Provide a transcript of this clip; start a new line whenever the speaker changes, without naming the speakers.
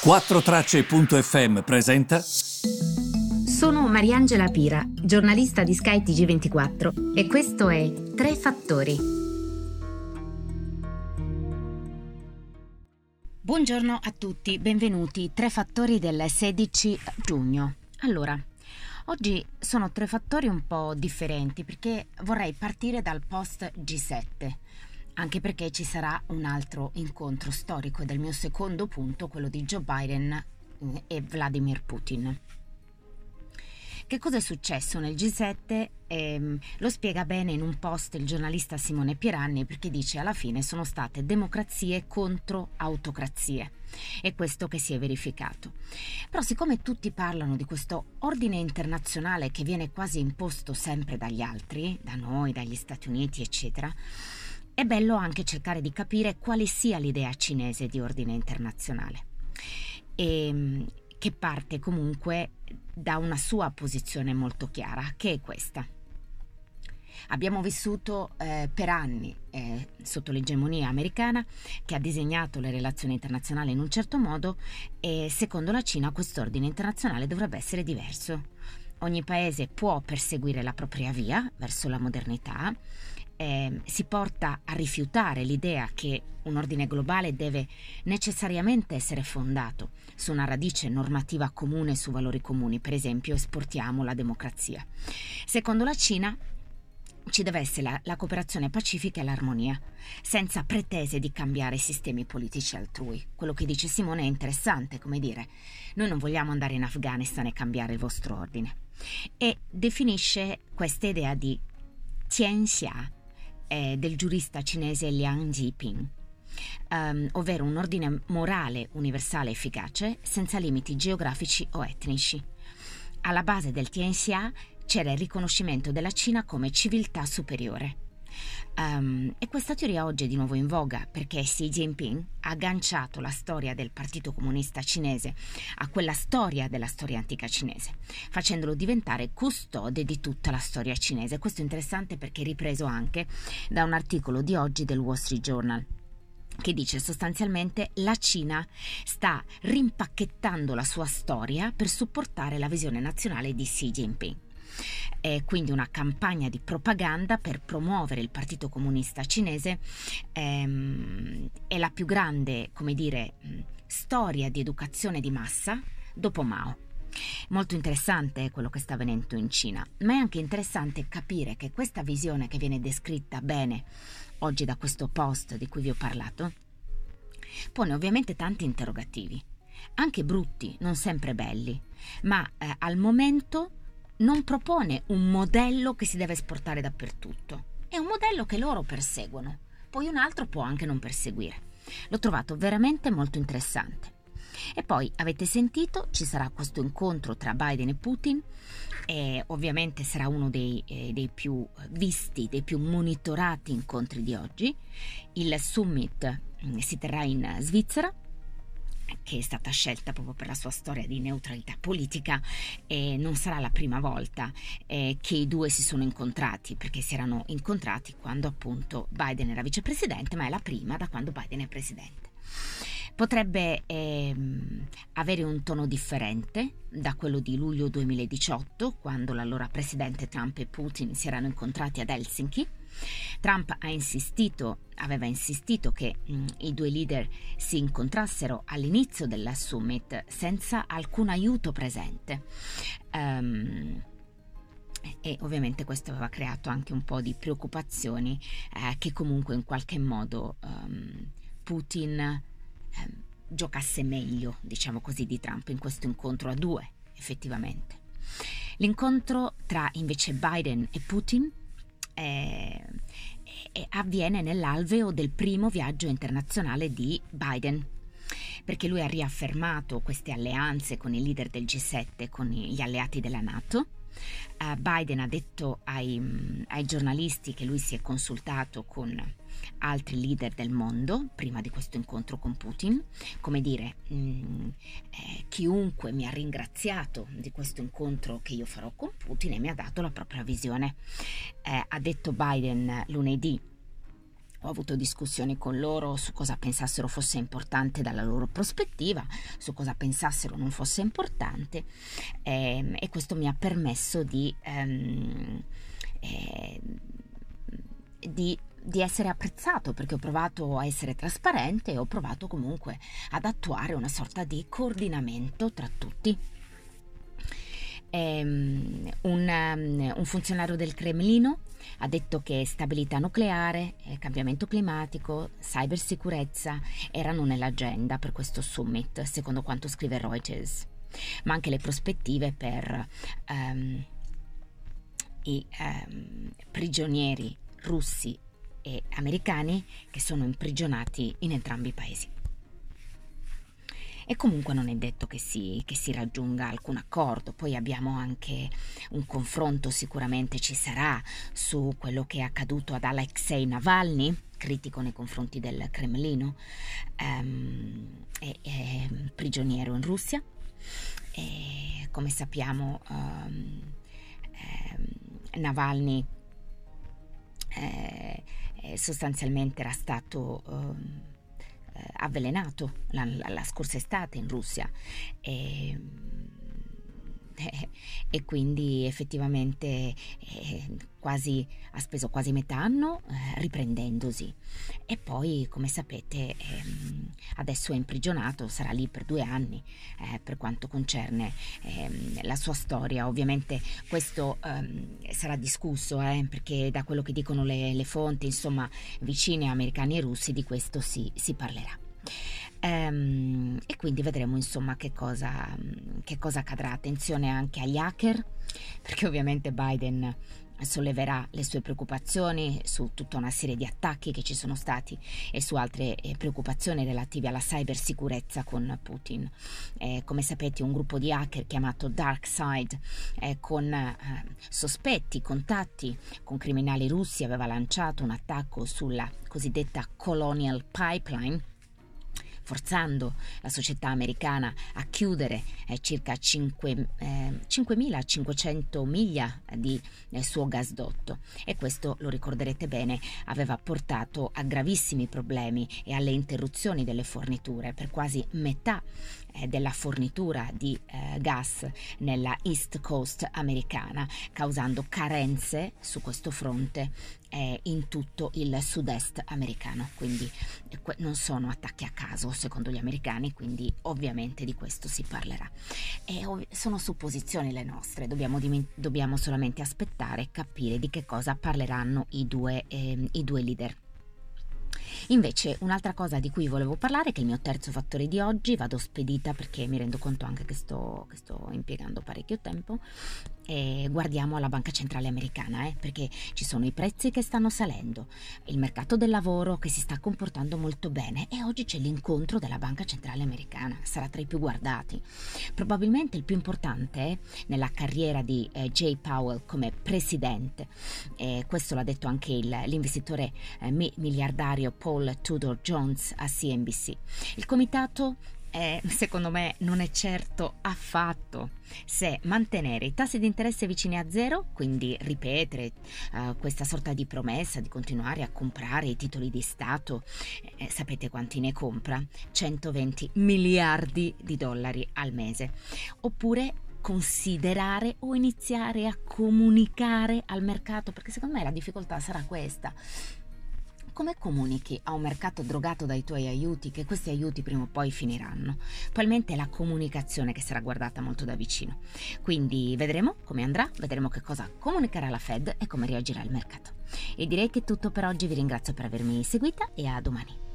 4Tracce.fm presenta.
Sono Mariangela Pira, giornalista di Sky TG24 e questo è Tre Fattori. Buongiorno a tutti, benvenuti. Tre fattori del 16 giugno. Allora, oggi sono tre fattori un po' differenti perché vorrei partire dal post G7 anche perché ci sarà un altro incontro storico del mio secondo punto, quello di Joe Biden eh, e Vladimir Putin. Che cosa è successo nel G7? Eh, lo spiega bene in un post il giornalista Simone Pieranni perché dice alla fine sono state democrazie contro autocrazie. È questo che si è verificato. Però siccome tutti parlano di questo ordine internazionale che viene quasi imposto sempre dagli altri, da noi, dagli Stati Uniti, eccetera, è bello anche cercare di capire quale sia l'idea cinese di ordine internazionale e ehm, che parte comunque da una sua posizione molto chiara, che è questa. Abbiamo vissuto eh, per anni eh, sotto l'egemonia americana che ha disegnato le relazioni internazionali in un certo modo e secondo la Cina quest'ordine internazionale dovrebbe essere diverso. Ogni paese può perseguire la propria via verso la modernità eh, si porta a rifiutare l'idea che un ordine globale deve necessariamente essere fondato su una radice normativa comune su valori comuni, per esempio esportiamo la democrazia. Secondo la Cina ci deve essere la, la, cooperazione pacifica e l'armonia, senza pretese di cambiare i sistemi politici altrui. Quello che dice Simone è interessante, come dire, noi non vogliamo andare in Afghanistan e cambiare il vostro ordine. E definisce questa idea di Tianxia, eh, del giurista cinese Liang Jiping, um, ovvero un ordine morale universale efficace senza limiti geografici o etnici. Alla base del Tianxia c'era il riconoscimento della Cina come civiltà superiore. Um, e questa teoria oggi è di nuovo in voga perché Xi Jinping ha agganciato la storia del Partito Comunista Cinese a quella storia della storia antica cinese, facendolo diventare custode di tutta la storia cinese. Questo è interessante perché è ripreso anche da un articolo di oggi del Wall Street Journal che dice sostanzialmente la Cina sta rimpacchettando la sua storia per supportare la visione nazionale di Xi Jinping. È quindi una campagna di propaganda per promuovere il Partito Comunista Cinese. Ehm, è la più grande, come dire, storia di educazione di massa dopo Mao. Molto interessante quello che sta avvenendo in Cina, ma è anche interessante capire che questa visione che viene descritta bene oggi da questo post di cui vi ho parlato pone ovviamente tanti interrogativi, anche brutti, non sempre belli, ma eh, al momento non propone un modello che si deve esportare dappertutto. È un modello che loro perseguono, poi un altro può anche non perseguire. L'ho trovato veramente molto interessante. E poi avete sentito, ci sarà questo incontro tra Biden e Putin e ovviamente sarà uno dei, eh, dei più visti, dei più monitorati incontri di oggi. Il summit mm, si terrà in Svizzera che è stata scelta proprio per la sua storia di neutralità politica e non sarà la prima volta eh, che i due si sono incontrati perché si erano incontrati quando appunto Biden era vicepresidente ma è la prima da quando Biden è presidente potrebbe ehm, avere un tono differente da quello di luglio 2018, quando l'allora presidente Trump e Putin si erano incontrati ad Helsinki. Trump insistito, aveva insistito che mh, i due leader si incontrassero all'inizio della summit senza alcun aiuto presente. Um, e ovviamente questo aveva creato anche un po' di preoccupazioni eh, che comunque in qualche modo um, Putin Ehm, giocasse meglio, diciamo così, di Trump in questo incontro a due, effettivamente. L'incontro tra invece Biden e Putin eh, eh, avviene nell'alveo del primo viaggio internazionale di Biden, perché lui ha riaffermato queste alleanze con i leader del G7, con gli alleati della Nato. Uh, Biden ha detto ai, ai giornalisti che lui si è consultato con altri leader del mondo prima di questo incontro con Putin, come dire, mh, mm, eh, chiunque mi ha ringraziato di questo incontro che io farò con Putin e mi ha dato la propria visione. Eh, ha detto Biden lunedì ho avuto discussioni con loro su cosa pensassero fosse importante dalla loro prospettiva, su cosa pensassero non fosse importante ehm, e questo mi ha permesso di, ehm, eh, di, di essere apprezzato perché ho provato a essere trasparente e ho provato comunque ad attuare una sorta di coordinamento tra tutti. Um, un, um, un, funzionario del Cremlino ha detto che stabilità nucleare, eh, cambiamento climatico, cybersicurezza erano nell'agenda per questo summit, secondo quanto scrive Reuters, ma anche le prospettive per um, i um, prigionieri russi e americani che sono imprigionati in entrambi i paesi e comunque non è detto che si, che si raggiunga alcun accordo. Poi abbiamo anche un confronto, sicuramente ci sarà, su quello che è accaduto ad Alexei Navalny, critico nei confronti del Cremlino, ehm, è, è, prigioniero in Russia. E, come sappiamo, um, eh, Navalny eh, sostanzialmente era stato... Avvelenato la, la, scorsa estate in Russia. E, eh, e quindi effettivamente eh, quasi, ha speso quasi metà anno eh, riprendendosi e poi come sapete ehm, adesso è imprigionato, sarà lì per due anni eh, per quanto concerne ehm, la sua storia. Ovviamente questo ehm, sarà discusso eh, perché da quello che dicono le, le, fonti insomma vicine americani e russi di questo si, si parlerà. Ehm, e quindi vedremo insomma che cosa, che cosa accadrà. Attenzione anche agli hacker, perché ovviamente Biden solleverà le sue preoccupazioni su tutta una serie di attacchi che ci sono stati e su altre eh, preoccupazioni relative alla cybersicurezza con Putin. Eh, come sapete un gruppo di hacker chiamato DarkSide eh, con eh, sospetti, contatti con criminali russi aveva lanciato un attacco sulla cosiddetta Colonial Pipeline forzando la società americana a chiudere eh, circa 5, eh, 5.500 miglia di eh, suo gasdotto e questo, lo ricorderete bene, aveva portato a gravissimi problemi e alle interruzioni delle forniture per quasi metà eh, della fornitura di eh, gas nella East Coast americana, causando carenze su questo fronte eh, in tutto il sud-est americano. Quindi eh, non sono attacchi a caso, secondo gli americani, quindi ovviamente di questo si parlerà. E sono supposizioni le nostre, dobbiamo, dim- dobbiamo, solamente aspettare e capire di che cosa parleranno i due, eh, i due leader. Invece un'altra cosa di cui volevo parlare, che è il mio terzo fattore di oggi, vado spedita perché mi rendo conto anche che sto, che sto impiegando parecchio tempo, e guardiamo alla Banca Centrale Americana, eh, perché ci sono i prezzi che stanno salendo, il mercato del lavoro che si sta comportando molto bene e oggi c'è l'incontro della Banca Centrale Americana, sarà tra i più guardati. Probabilmente il più importante eh, nella carriera di eh, Jay Powell come presidente, questo l'ha detto anche il, l'investitore eh, miliardario Paul Paul Tudor Jones a CNBC. Il comitato eh, secondo me non è certo affatto se mantenere i tassi di interesse vicini a zero, quindi ripetere uh, questa sorta di promessa di continuare a comprare i titoli di Stato, eh, sapete quanti ne compra? 120 miliardi di dollari al mese, oppure considerare o iniziare a comunicare al mercato, perché secondo me la difficoltà sarà questa come comunichi a un mercato drogato dai tuoi aiuti che questi aiuti prima o poi finiranno? Probabilmente è la comunicazione che sarà guardata molto da vicino. Quindi vedremo come andrà, vedremo che cosa comunicherà la Fed e come reagirà il mercato. E direi che è tutto per oggi, vi ringrazio per avermi seguita e a domani.